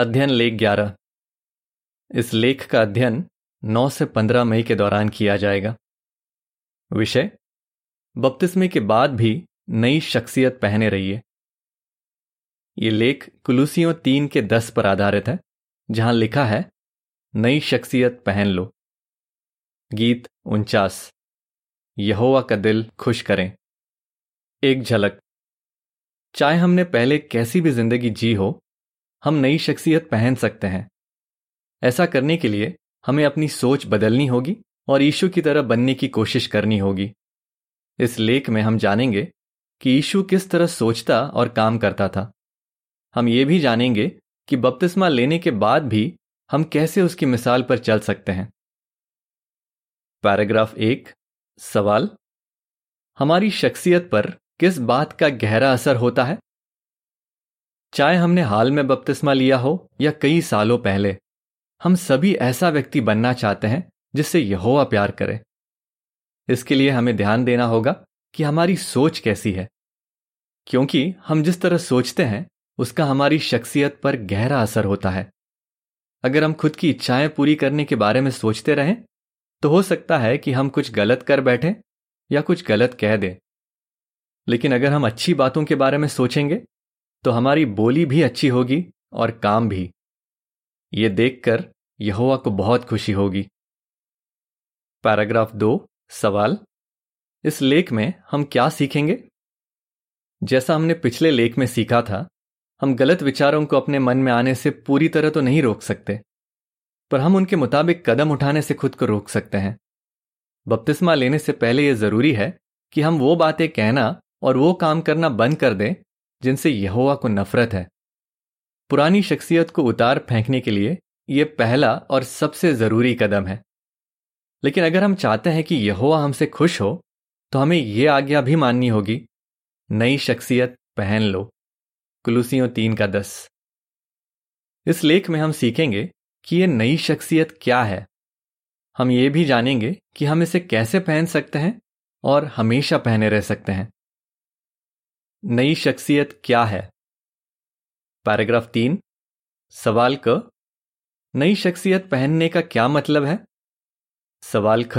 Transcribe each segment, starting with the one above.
अध्ययन लेख ग्यारह। इस लेख का अध्ययन 9 से 15 मई के दौरान किया जाएगा। विषय, बपतिस्मे के बाद भी नई शख्सियत पहने रहिए। ये लेख कुलूसियों तीन के दस पर आधारित है, जहाँ लिखा है, नई शख्सियत पहन लो। गीत उनचास, यहोवा का दिल खुश करें। एक झलक, चाहे हमने पहले कैसी भी ज़िंदगी जी हो हम नई शख्सियत पहन सकते हैं। ऐसा करने के लिए हमें अपनी सोच बदलनी होगी और यीशु की तरह बनने की कोशिश करनी होगी। इस लेख में हम जानेंगे कि यीशु किस तरह सोचता और काम करता था। हम ये भी जानेंगे कि बपतिस्मा लेने के बाद भी हम कैसे उसकी मिसाल पर चल सकते हैं। पैराग्राफ एक, सवाल, हमारी शख्सियत पर किस बात का गहरा असर होता है? चाहे हमने हाल में बपतिस्मा लिया हो या कई सालों पहले, हम सभी ऐसा व्यक्ति बनना चाहते हैं जिससे यहोवा प्यार करे। इसके लिए हमें ध्यान देना होगा कि हमारी सोच कैसी है, क्योंकि हम जिस तरह सोचते हैं, उसका हमारी शख्सियत पर गहरा असर होता है। अगर हम खुद की इच्छाएँ पूरी करने के बारे में सोचते रहें तो हो सकता है कि हम कुछ गलत कर बैठे या कुछ गलत कह दें। लेकिन अगर हम अच्छी बातों के बारे में सोचेंगे तो हमारी बोली भी अच्छी होगी और काम भी। ये देखकर यहोवा को बहुत खुशी होगी। पैराग्राफ दो, सवाल। इस लेख में हम क्या सीखेंगे? जैसा हमने पिछले लेख में सीखा था, हम गलत विचारों को अपने मन में आने से पूरी तरह तो नहीं रोक सकते, पर हम उनके मुताबिक कदम उठाने से खुद को रोक सकते हैं। बपतिस्मा लेने से पहले यह ज़रूरी है कि हम वो बातें कहना और वो काम करना बंद कर दें जिनसे यहोवा को नफरत है। पुरानी शख्सियत को उतार फेंकने के लिए यह पहला और सबसे ज़रूरी कदम है। लेकिन अगर हम चाहते हैं कि यहोवा हमसे खुश हो तो हमें यह आज्ञा भी माननी होगी, नई शख्सियत पहन लो। कुलूसियों तीन का दस। इस लेख में हम सीखेंगे कि यह नई शख्सियत क्या है। हम ये भी जानेंगे कि हम इसे कैसे पहन सकते हैं और हमेशा पहने रह सकते हैं। नई शख्सियत क्या है? पैराग्राफ तीन, सवाल क, नई शख्सियत पहनने का क्या मतलब है? सवाल ख,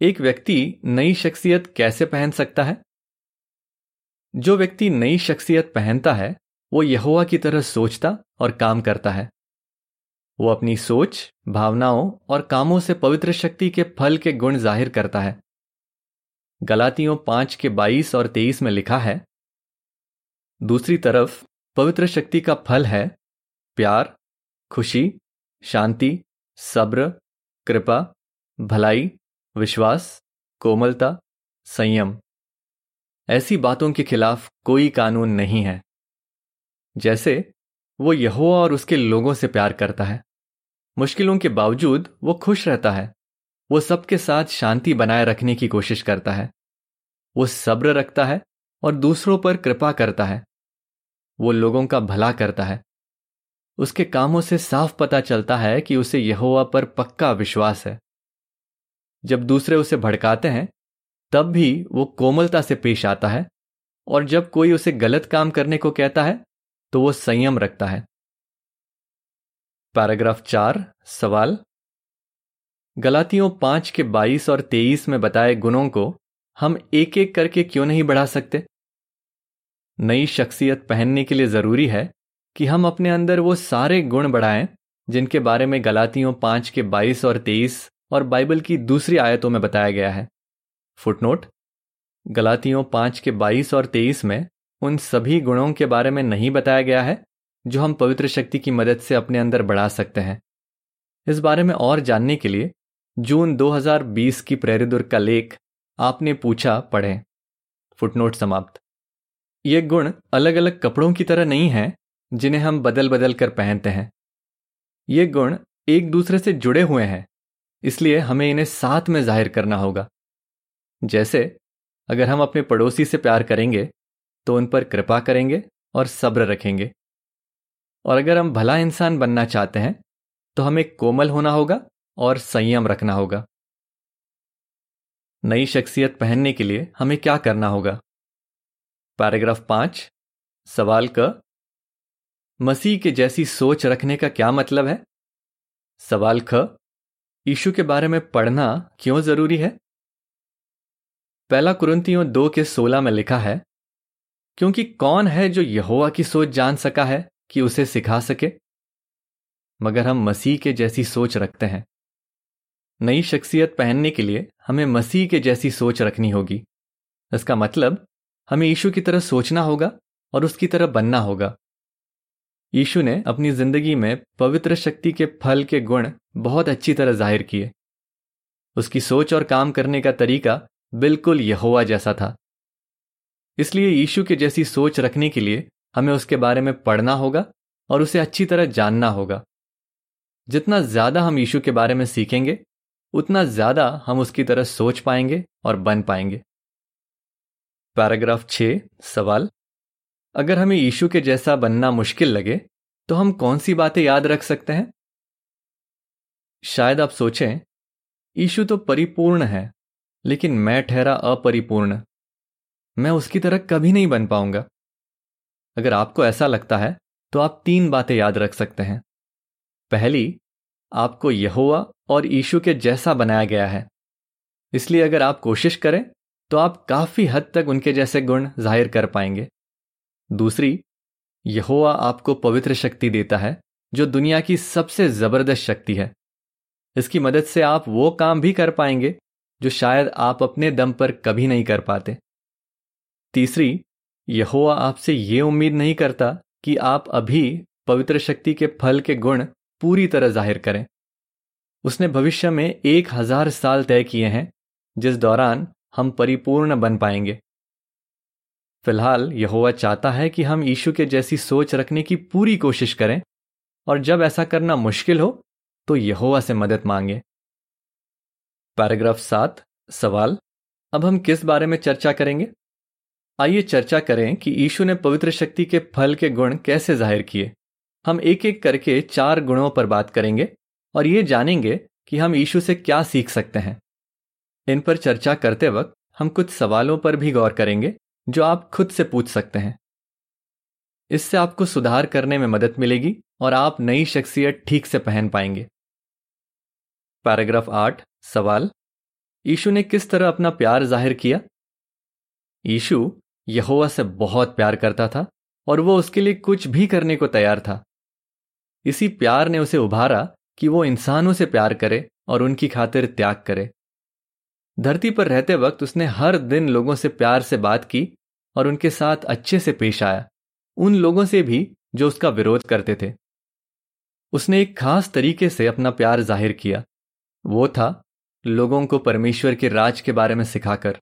एक व्यक्ति नई शख्सियत कैसे पहन सकता है? जो व्यक्ति नई शख्सियत पहनता है, वो यहोवा की तरह सोचता और काम करता है। वो अपनी सोच, भावनाओं और कामों से पवित्र शक्ति के फल के गुण ज़ाहिर करता है। गलातियों पाँच के बाईस और तेईस में लिखा है, दूसरी तरफ़ पवित्र शक्ति का फल है प्यार, खुशी, शांति, सब्र, कृपा, भलाई, विश्वास, कोमलता, संयम। ऐसी बातों के खिलाफ कोई कानून नहीं है, जैसे वो यहोवा और उसके लोगों से प्यार करता है। मुश्किलों के बावजूद वो खुश रहता है। वो सबके साथ शांति बनाए रखने की कोशिश करता है। वो सब्र रखता है और दूसरों पर कृपा करता है। वो लोगों का भला करता है। उसके कामों से साफ़ पता चलता है कि उसे यहोवा पर पक्का विश्वास है। जब दूसरे उसे भड़काते हैं, तब भी वो कोमलता से पेश आता है और जब कोई उसे गलत काम करने को कहता है तो वो संयम रखता है। पैराग्राफ चार, सवाल। गलातियों पाँच के बाईस और तेईस में बताए गुणों को हम एक एक करके क्यों नहीं बढ़ा सकते? नई शख्सियत पहनने के लिए ज़रूरी है कि हम अपने अंदर वो सारे गुण बढ़ाएँ, जिनके बारे में गलातियों पाँच के बाईस और तेईस और बाइबल की दूसरी आयतों में बताया गया है। फुटनोट, गलातियों पाँच के बाईस और तेईस में उन सभी गुणों के बारे में नहीं बताया गया है, जो हम पवित्र शक्ति की मदद से अपने अंदर बढ़ा सकते हैं। इस बारे में और जानने के लिए जून 2020 की प्रेरित का लेख आपने पूछा, पढ़ें। फुटनोट समाप्त। ये गुण अलग अलग कपड़ों की तरह नहीं है, जिन्हें हम बदल बदल कर पहनते हैं। ये गुण एक दूसरे से जुड़े हुए हैं, इसलिए हमें इन्हें साथ में ज़ाहिर करना होगा। जैसे, अगर हम अपने पड़ोसी से प्यार करेंगे तो उन पर कृपा करेंगे और सब्र रखेंगे। और अगर हम भला इंसान बनना चाहते हैं तो हमें कोमल होना होगा और संयम रखना होगा। नई शख्सियत पहनने के लिए हमें क्या करना होगा? पैराग्राफ पाँच, सवाल क। मसीह के जैसी सोच रखने का क्या मतलब है? सवाल ख ईशु के बारे में पढ़ना क्यों ज़रूरी है? पहला कुरंतियों दो के सोलह में लिखा है, क्योंकि कौन है जो यहोवा की सोच जान सका है कि उसे सिखा सके? मगर हम मसीह के जैसी सोच रखते हैं। नई शख्सियत पहनने के लिए हमें मसीह के जैसी सोच रखनी होगी। इसका मतलब हमें यीशु की तरह सोचना होगा और उसकी तरह बनना होगा। यीशु ने अपनी ज़िंदगी में पवित्र शक्ति के फल के गुण बहुत अच्छी तरह ज़ाहिर किए। उसकी सोच और काम करने का तरीका बिल्कुल यहोवा जैसा था। इसलिए यीशु के जैसी सोच रखने के लिए हमें उसके बारे में पढ़ना होगा और उसे अच्छी तरह जानना होगा। जितना ज़्यादा हम यीशु के बारे में सीखेंगे उतना ज़्यादा हम उसकी तरह सोच पाएँगे और बन पाएँगे। पैराग्राफ छ सवाल। अगर हमें यीशु के जैसा बनना मुश्किल लगे तो हम कौन सी बातें याद रख सकते हैं? शायद आप सोचें, यीशु तो परिपूर्ण है, लेकिन मैं ठहरा अपरिपूर्ण। मैं उसकी तरह कभी नहीं बन पाऊँगा। अगर आपको ऐसा लगता है तो आप तीन बातें याद रख सकते हैं। पहली, आपको यहोवा और ईशु के जैसा बनाया गया है। इसलिए अगर आप कोशिश करें तो आप काफ़ी हद तक उनके जैसे गुण ज़ाहिर कर पाएँगे। दूसरी, यहोवा आपको पवित्र शक्ति देता है, जो दुनिया की सबसे ज़बरदस्त शक्ति है। इसकी मदद से आप वो काम भी कर पाएँगे, जो शायद आप अपने दम पर कभी नहीं कर पाते। तीसरी, यहोवा आपसे ये उम्मीद नहीं करता कि आप अभी पवित्र शक्ति के फल के गुण पूरी तरह ज़ाहिर करें। उसने भविष्य में एक हज़ार साल तय किए हैं, जिस दौरान हम परिपूर्ण बन पाएँगे। फ़िलहाल यहोवा चाहता है कि हम ईशु के जैसी सोच रखने की पूरी कोशिश करें, और जब ऐसा करना मुश्किल हो तो यहोवा से मदद मांगे। पैराग्राफ सात, सवाल, अब हम किस बारे में चर्चा करेंगे? आइए चर्चा करें कि ईशु ने पवित्र शक्ति के फल के गुण कैसे ज़ाहिर किए। हम एक एक करके चार गुणों पर बात करेंगे। और ये जानेंगे कि हम ईशु से क्या सीख सकते हैं। इन पर चर्चा करते वक्त हम कुछ सवालों पर भी गौर करेंगे, जो आप खुद से पूछ सकते हैं। इससे आपको सुधार करने में मदद मिलेगी और आप नई शख्सियत ठीक से पहन पाएँगे। पैराग्राफ आठ, सवाल। ईशु ने किस तरह अपना प्यार ज़ाहिर किया? ईशु यहोवा से बहुत प्यार करता था और वो उसके लिए कुछ भी करने को तैयार था। इसी प्यार ने उसे उभारा कि वो इंसानों से प्यार करे और उनकी खातिर त्याग करे। धरती पर रहते वक्त उसने हर दिन लोगों से प्यार से बात की और उनके साथ अच्छे से पेश आया, उन लोगों से भी जो उसका विरोध करते थे। उसने एक खास तरीके से अपना प्यार ज़ाहिर किया। वो था लोगों को परमेश्वर के राज के बारे में सिखाकर।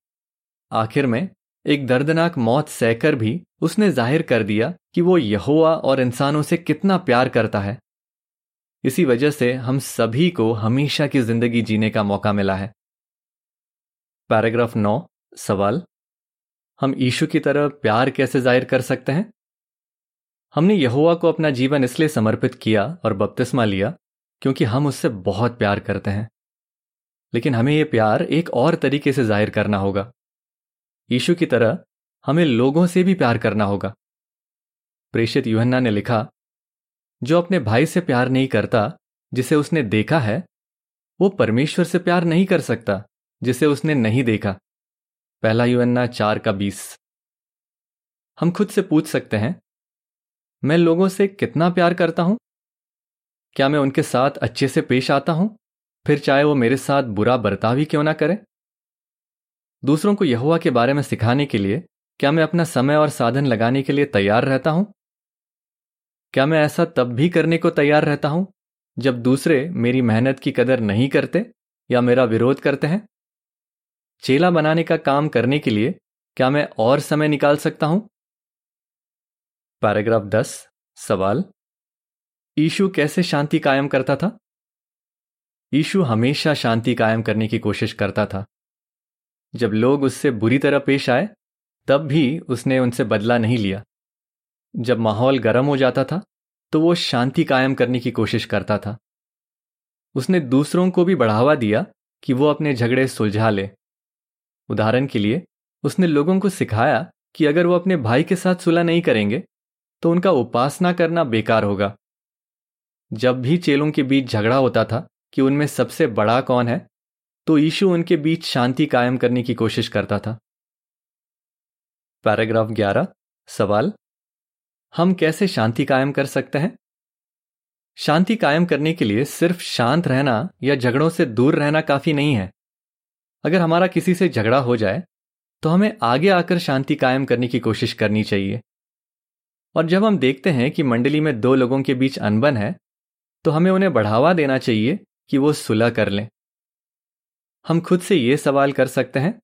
आखिर में एक दर्दनाक मौत सहकर भी उसने ज़ाहिर कर दिया कि वो यहोवा और इंसानों से कितना प्यार करता है। इसी वजह से हम सभी को हमेशा की ज़िंदगी जीने का मौका मिला है। पैराग्राफ नौ, सवाल। हम ईशु की तरह प्यार कैसे ज़ाहिर कर सकते हैं? हमने यहोवा को अपना जीवन इसलिए समर्पित किया और बपतिस्मा लिया क्योंकि हम उससे बहुत प्यार करते हैं। लेकिन हमें यह प्यार एक और तरीके से ज़ाहिर करना होगा। यीशु की तरह हमें लोगों से भी प्यार करना होगा। प्रेषित युहन्ना ने लिखा जो अपने भाई से प्यार नहीं करता, जिसे उसने देखा है, वो परमेश्वर से प्यार नहीं कर सकता, जिसे उसने नहीं देखा। पहला युवन्ना चार का बीस। हम खुद से पूछ सकते हैं, मैं लोगों से कितना प्यार करता हूँ? क्या मैं उनके साथ अच्छे से पेश आता हूँ? फिर चाहे वो मेरे साथ बुरा बर्ताव ही क्यों ना करें? दूसरों को यहुआ के बारे में सिखाने के लिए, क्या मैं अपना समय और साधन लगाने के लिए तैयार रहता हूँ? क्या मैं ऐसा तब भी करने को तैयार रहता हूँ, जब दूसरे मेरी मेहनत की कदर नहीं करते या मेरा विरोध करते हैं? चेला बनाने का काम करने के लिए क्या मैं और समय निकाल सकता हूँ? पैराग्राफ दस, सवाल। ईशु कैसे शांति कायम करता था? ईशु हमेशा शांति कायम करने की कोशिश करता था। जब लोग उससे बुरी तरह पेश आए, तब भी उसने उनसे बदला नहीं लिया। जब माहौल गर्म हो जाता था तो वो शांति कायम करने की कोशिश करता था। उसने दूसरों को भी बढ़ावा दिया कि वो अपने झगड़े सुलझा ले। उदाहरण के लिए, उसने लोगों को सिखाया कि अगर वो अपने भाई के साथ सुलह नहीं करेंगे तो उनका उपासना करना बेकार होगा। जब भी चेलों के बीच झगड़ा होता था कि उनमें सबसे बड़ा कौन है तो यीशु उनके बीच शांति कायम करने की कोशिश करता था। पैराग्राफ 11 सवाल हम कैसे शांति कायम कर सकते हैं? शांति कायम करने के लिए सिर्फ़ शांत रहना या झगड़ों से दूर रहना काफ़ी नहीं है। अगर हमारा किसी से झगड़ा हो जाए तो हमें आगे आकर शांति कायम करने की कोशिश करनी चाहिए। और जब हम देखते हैं कि मंडली में दो लोगों के बीच अनबन है तो हमें उन्हें बढ़ावा देना चाहिए कि वो सुलह कर लें। हम खुद से ये सवाल कर सकते हैं,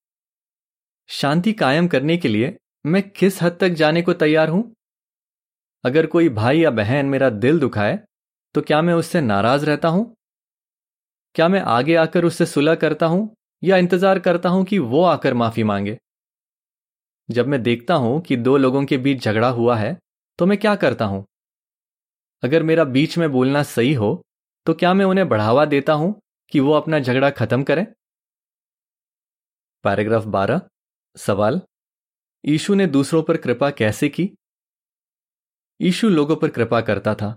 शांति कायम करने के लिए मैं किस हद तक जाने को तैयार हूँ? अगर कोई भाई या बहन मेरा दिल दुखाए तो क्या मैं उससे नाराज़ रहता हूँ? क्या मैं आगे आकर उससे सुलह करता हूँ या इंतज़ार करता हूँ कि वो आकर माफ़ी मांगे? जब मैं देखता हूँ कि दो लोगों के बीच झगड़ा हुआ है तो मैं क्या करता हूँ? अगर मेरा बीच में बोलना सही हो तो क्या मैं उन्हें बढ़ावा देता हूँ कि वो अपना झगड़ा खत्म करें? पैराग्राफ 12 सवाल। ईशु ने दूसरों पर कृपा कैसे की? ईशु लोगों पर कृपा करता था।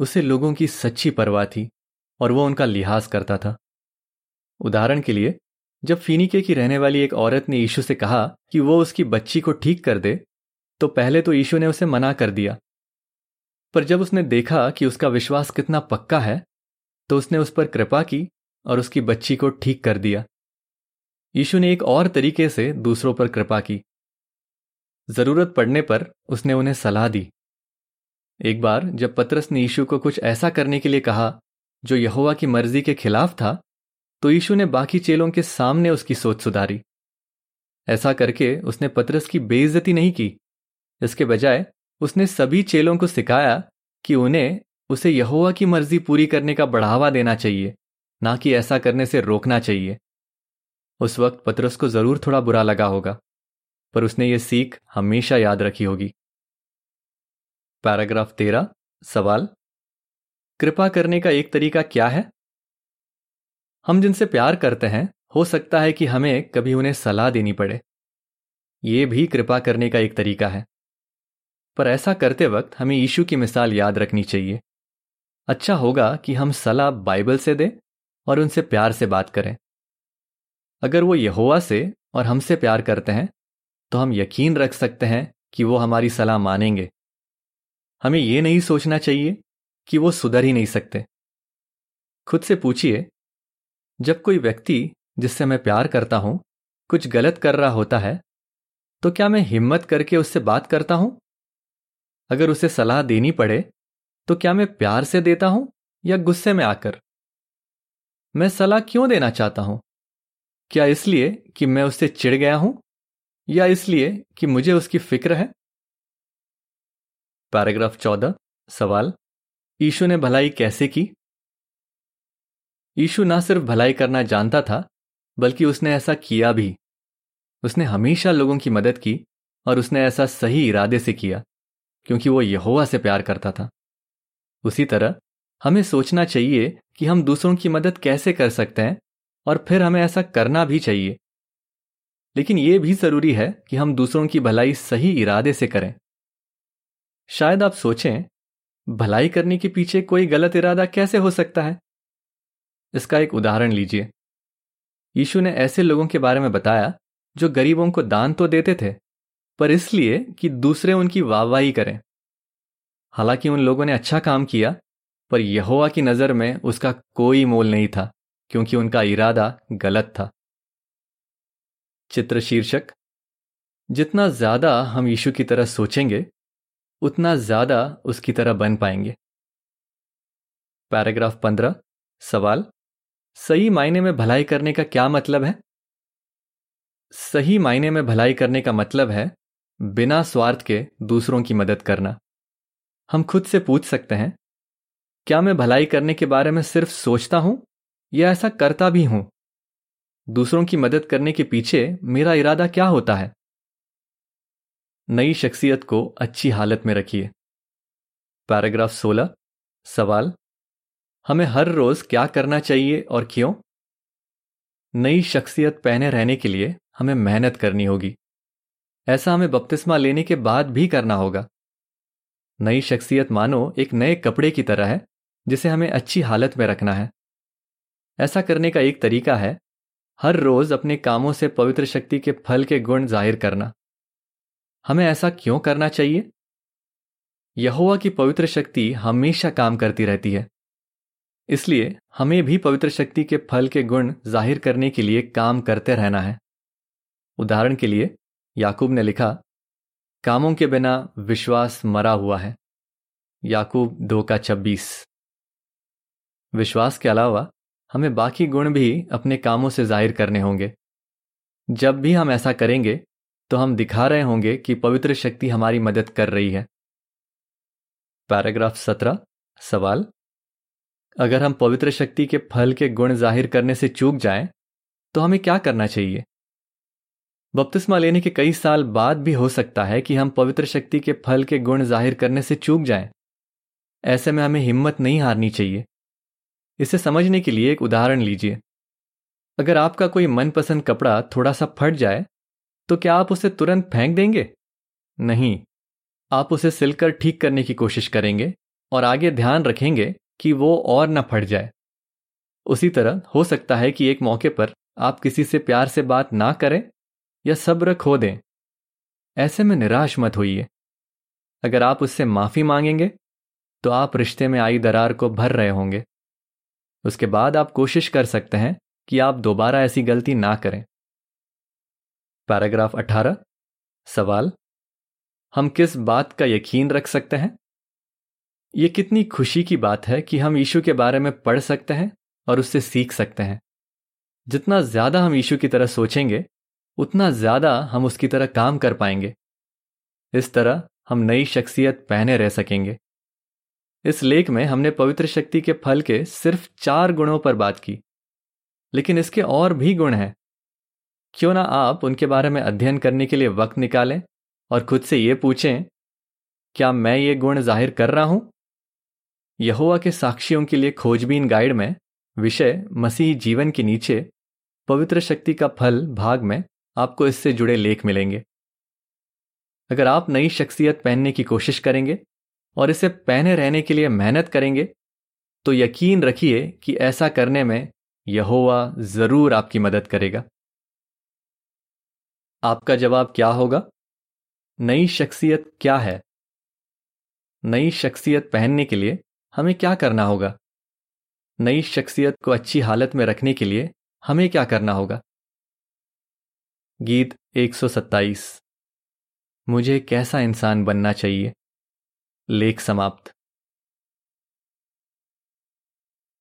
उसे लोगों की सच्ची परवाह थी और वो उनका लिहाज करता था। उदाहरण के लिए, जब फीनिके की रहने वाली एक औरत ने यीशु से कहा कि वो उसकी बच्ची को ठीक कर दे तो पहले तो यीशु ने उसे मना कर दिया। पर जब उसने देखा कि उसका विश्वास कितना पक्का है तो उसने उस पर कृपा की और उसकी बच्ची को ठीक कर दिया। यीशु ने एक और तरीके से दूसरों पर कृपा की। ज़रूरत पड़ने पर उसने उन्हें सलाह दी। एक बार जब पत्रस ने यीशु को कुछ ऐसा करने के लिए कहा, जो यहोवा की मर्ज़ी के खिलाफ था तो यीशु ने बाकी चेलों के सामने उसकी सोच सुधारी। ऐसा करके उसने पत्रस की बेइज्जती नहीं की। इसके बजाय उसने सभी चेलों को सिखाया कि उन्हें उसे यहोवा की मर्ज़ी पूरी करने का बढ़ावा देना चाहिए, ना कि ऐसा करने से रोकना चाहिए। उस वक्त पत्रस को ज़रूर थोड़ा बुरा लगा होगा, पर उसने ये सीख हमेशा याद रखी होगी। पैराग्राफ तेरह सवाल। कृपा करने का एक तरीका क्या है? हम जिनसे प्यार करते हैं, हो सकता है कि हमें कभी उन्हें सलाह देनी पड़े। ये भी कृपा करने का एक तरीका है। पर ऐसा करते वक्त हमें यीशु की मिसाल याद रखनी चाहिए। अच्छा होगा कि हम सलाह बाइबल से दें और उनसे प्यार से बात करें। अगर वो यहोवा से और हमसे प्यार करते हैं तो हम यकीन रख सकते हैं कि वो हमारी सलाह मानेंगे। हमें यह नहीं सोचना चाहिए कि वो सुधर ही नहीं सकते। खुद से पूछिए, जब कोई व्यक्ति जिससे मैं प्यार करता हूँ, कुछ गलत कर रहा होता है तो क्या मैं हिम्मत करके उससे बात करता हूँ? अगर उसे सलाह देनी पड़े तो क्या मैं प्यार से देता हूँ या गुस्से में आकर? मैं सलाह क्यों देना चाहता हूँ? क्या इसलिए कि मैं उससे चिढ़ गया हूँ या इसलिए कि मुझे उसकी फ़िक्र है? पैराग्राफ चौदह, सवाल, ईशु ने भलाई कैसे की? ईशु ना सिर्फ़ भलाई करना जानता था, बल्कि उसने ऐसा किया भी। उसने हमेशा लोगों की मदद की और उसने ऐसा सही इरादे से किया, क्योंकि वो यहोवा से प्यार करता था। उसी तरह, हमें सोचना चाहिए कि हम दूसरों की मदद कैसे कर सकते हैं और फिर हमें ऐसा करना भी चाहिए। लेकिन यह भी ज़रूरी है कि हम दूसरों की भलाई सही इरादे से करें। शायद आप सोचें, भलाई करने के पीछे कोई गलत इरादा कैसे हो सकता है? इसका एक उदाहरण लीजिए। यीशु ने ऐसे लोगों के बारे में बताया, जो गरीबों को दान तो देते थे, पर इसलिए कि दूसरे उनकी वाहवाही करें। हालाँकि उन लोगों ने अच्छा काम किया, पर यहोवा की नज़र में उसका कोई मोल नहीं था, क्योंकि उनका इरादा गलत था। चित्र शीर्षक, जितना ज़्यादा हम यीशु की तरह सोचेंगे उतना ज़्यादा उसकी तरह बन पाएँगे। पैराग्राफ पंद्रह, सवाल, सही मायने में भलाई करने का क्या मतलब है? सही मायने में भलाई करने का मतलब है बिना स्वार्थ के दूसरों की मदद करना। हम खुद से पूछ सकते हैं, क्या मैं भलाई करने के बारे में सिर्फ़ सोचता हूँ या ऐसा करता भी हूँ? दूसरों की मदद करने के पीछे मेरा इरादा क्या होता है? नई शख्सियत को अच्छी हालत में रखिए। पैराग्राफ 16 सवाल, हमें हर रोज क्या करना चाहिए और क्यों? नई शख्सियत पहने रहने के लिए हमें मेहनत करनी होगी। ऐसा हमें बपतिस्मा लेने के बाद भी करना होगा। नई शख्सियत मानो एक नए कपड़े की तरह है, जिसे हमें अच्छी हालत में रखना है। ऐसा करने का एक तरीका है, हर रोज अपने कामों से पवित्र शक्ति के फल के गुण ज़ाहिर करना। हमें ऐसा क्यों करना चाहिए? यहोवा की पवित्र शक्ति हमेशा काम करती रहती है। इसलिए हमें भी पवित्र शक्ति के फल के गुण ज़ाहिर करने के लिए काम करते रहना है। उदाहरण के लिए, याकूब ने लिखा, कामों के बिना विश्वास मरा हुआ है। याकूब दो का छब्बीस। विश्वास के अलावा, हमें बाकी गुण भी अपने कामों से ज़ाहिर करने होंगे। जब भी हम ऐसा करेंगे तो हम दिखा रहे होंगे कि पवित्र शक्ति हमारी मदद कर रही है। पैराग्राफ सत्रह सवाल। अगर हम पवित्र शक्ति के फल के गुण ज़ाहिर करने से चूक जाएँ, तो हमें क्या करना चाहिए? बपतिस्मा लेने के कई साल बाद भी हो सकता है कि हम पवित्र शक्ति के फल के गुण ज़ाहिर करने से चूक जाएँ। ऐसे में हमें हिम्मत नहीं हारनी चाहिए। इसे समझने के लिए एक उदाहरण लीजिए। अगर आपका कोई मनपसंद कपड़ा थोड़ा सा फट जाए तो क्या आप उसे तुरंत फेंक देंगे? नहीं। आप उसे सिलकर ठीक करने की कोशिश करेंगे और आगे ध्यान रखेंगे कि वो और न फट जाए। उसी तरह हो सकता है कि एक मौके पर आप किसी से प्यार से बात ना करें या सब्र खो दें। ऐसे में निराश मत होइए। अगर आप उससे माफ़ी मांगेंगे तो आप रिश्ते में आई दरार को भर रहे होंगे। उसके बाद आप कोशिश कर सकते हैं कि आप दोबारा ऐसी गलती ना करें। पैराग्राफ 18 सवाल, हम किस बात का यकीन रख सकते हैं? यह कितनी खुशी की बात है कि हम यीशु के बारे में पढ़ सकते हैं और उससे सीख सकते हैं। जितना ज़्यादा हम यीशु की तरह सोचेंगे, उतना ज़्यादा हम उसकी तरह काम कर पाएँगे। इस तरह हम नई शख्सियत पहने रह सकेंगे। इस लेख में हमने पवित्र शक्ति के फल के सिर्फ़ चार गुणों पर बात की, लेकिन इसके और भी गुण हैं। क्यों ना आप उनके बारे में अध्ययन करने के लिए वक्त निकालें और खुद से ये पूछें, क्या मैं ये गुण ज़ाहिर कर रहा हूँ? यहोवा के साक्षियों के लिए खोजबीन गाइड में, विषय मसीह जीवन के नीचे, पवित्र शक्ति का फल भाग में आपको इससे जुड़े लेख मिलेंगे। अगर आप नई शख्सियत पहनने की कोशिश करेंगे और इसे पहने रहने के लिए मेहनत करेंगे तो यकीन रखिए कि ऐसा करने में यहोवा ज़रूर आपकी मदद करेगा। आपका जवाब क्या होगा? नई शख्सियत क्या है? नई शख्सियत पहनने के लिए हमें क्या करना होगा? नई शख्सियत को अच्छी हालत में रखने के लिए हमें क्या करना होगा? गीत 127 मुझे कैसा इंसान बनना चाहिए? लेख समाप्त।